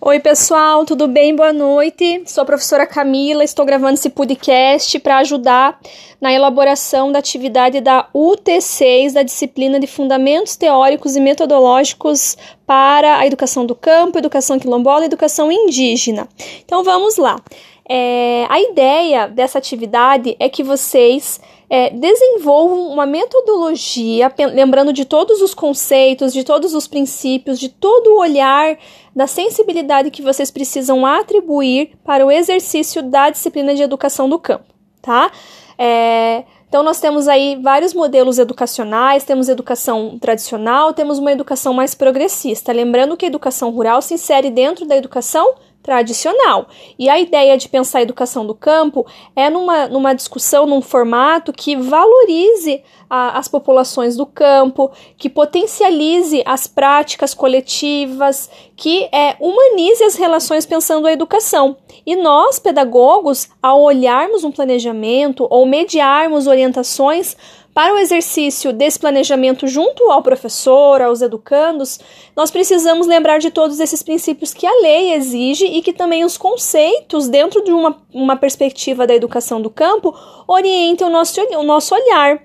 Oi, pessoal, tudo bem? Boa noite. Sou a professora Camila, estou gravando esse podcast para ajudar na elaboração da atividade da UT6, da disciplina de Fundamentos Teóricos e Metodológicos para a Educação do Campo, Educação Quilombola e Educação Indígena. Então vamos lá. É, a ideia dessa atividade é que vocês é, desenvolvam uma metodologia, lembrando de todos os conceitos, de todos os princípios, de todo o olhar, da sensibilidade que vocês precisam atribuir para o exercício da disciplina de educação do campo, tá? É, então, nós temos aí vários modelos educacionais, temos educação tradicional, temos uma educação mais progressista. Lembrando que a educação rural se insere dentro da educação tradicional. E a ideia de pensar a educação do campo é numa, numa discussão, num formato que valorize a, as populações do campo, que potencialize as práticas coletivas, que é, humanize as relações pensando a educação. E nós, pedagogos, ao olharmos um planejamento ou mediarmos orientações, para o exercício desse planejamento junto ao professor, aos educandos, nós precisamos lembrar de todos esses princípios que a lei exige e que também os conceitos, dentro de uma, uma perspectiva da educação do campo, orientem o nosso, o nosso olhar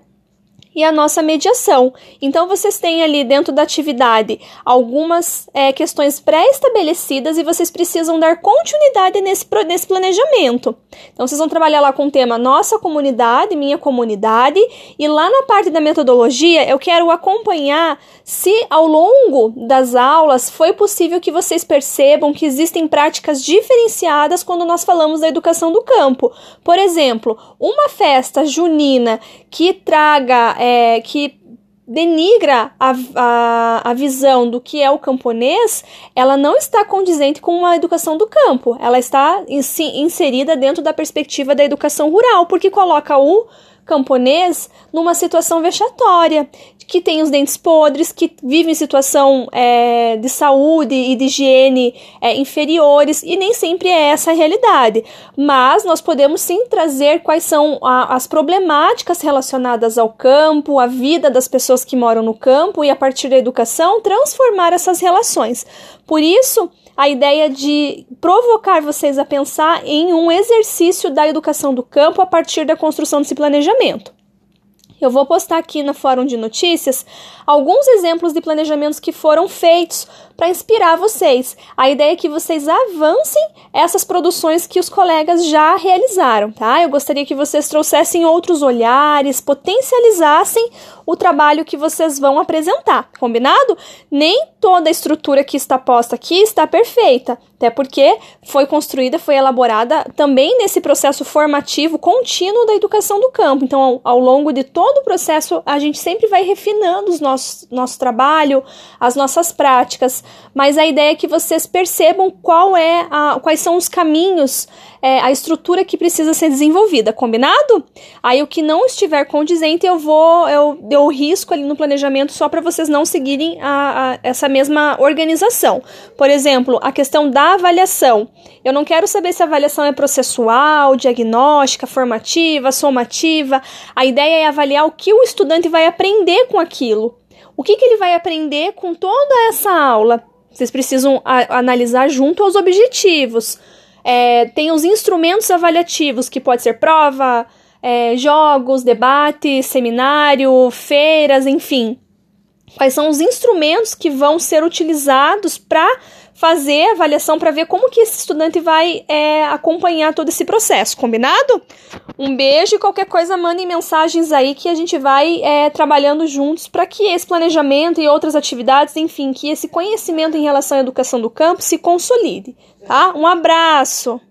e a nossa mediação. Então, vocês têm ali dentro da atividade algumas é, questões pré-estabelecidas e vocês precisam dar continuidade nesse, nesse planejamento. Então, vocês vão trabalhar lá com o tema Nossa Comunidade, Minha Comunidade, e lá na parte da metodologia eu quero acompanhar se ao longo das aulas foi possível que vocês percebam que existem práticas diferenciadas quando nós falamos da educação do campo. Por exemplo, uma festa junina que traga é, que denigra a, a, a visão do que é o camponês, ela não está condizente com a educação do campo. Ela está inserida dentro da perspectiva da educação rural, porque coloca o camponês numa situação vexatória, que tem os dentes podres, que vive em situação é, de saúde e de higiene é, inferiores, e nem sempre é essa a realidade. Mas nós podemos sim trazer quais são a, as problemáticas relacionadas ao campo, a vida das pessoas que moram no campo, e a partir da educação transformar essas relações. Por isso, a ideia de provocar vocês a pensar em um exercício da educação do campo a partir da construção desse planejamento. Eu vou postar aqui no fórum de notícias alguns exemplos de planejamentos que foram feitos para inspirar vocês. A ideia é que vocês avancem essas produções que os colegas já realizaram, tá? Eu gostaria que vocês trouxessem outros olhares, potencializassem o trabalho que vocês vão apresentar, combinado? Nem toda a estrutura que está posta aqui está perfeita, até porque foi construída, foi elaborada também nesse processo formativo contínuo da educação do campo. Então, ao, ao longo de todo o processo, a gente sempre vai refinando os nossos, nosso trabalho, as nossas práticas, mas a ideia é que vocês percebam qual é a, quais são os caminhos é, a estrutura que precisa ser desenvolvida, combinado? Aí o que não estiver condizente, eu vou, eu dou risco ali no planejamento só para vocês não seguirem a, a, essa mesma organização. Por exemplo, a questão da avaliação. Eu não quero saber se a avaliação é processual, diagnóstica, formativa, somativa. A ideia é avaliar o que o estudante vai aprender com aquilo. O que, que ele vai aprender com toda essa aula? Vocês precisam analisar junto aos objetivos. É, tem os instrumentos avaliativos, que pode ser prova, é, jogos, debate, seminário, feiras, enfim. Quais são os instrumentos que vão ser utilizados para fazer a avaliação para ver como que esse estudante vai é, acompanhar todo esse processo, combinado? Um beijo e qualquer coisa mandem mensagens aí que a gente vai é, trabalhando juntos para que esse planejamento e outras atividades, enfim, que esse conhecimento em relação à educação do campo se consolide, tá? Um abraço!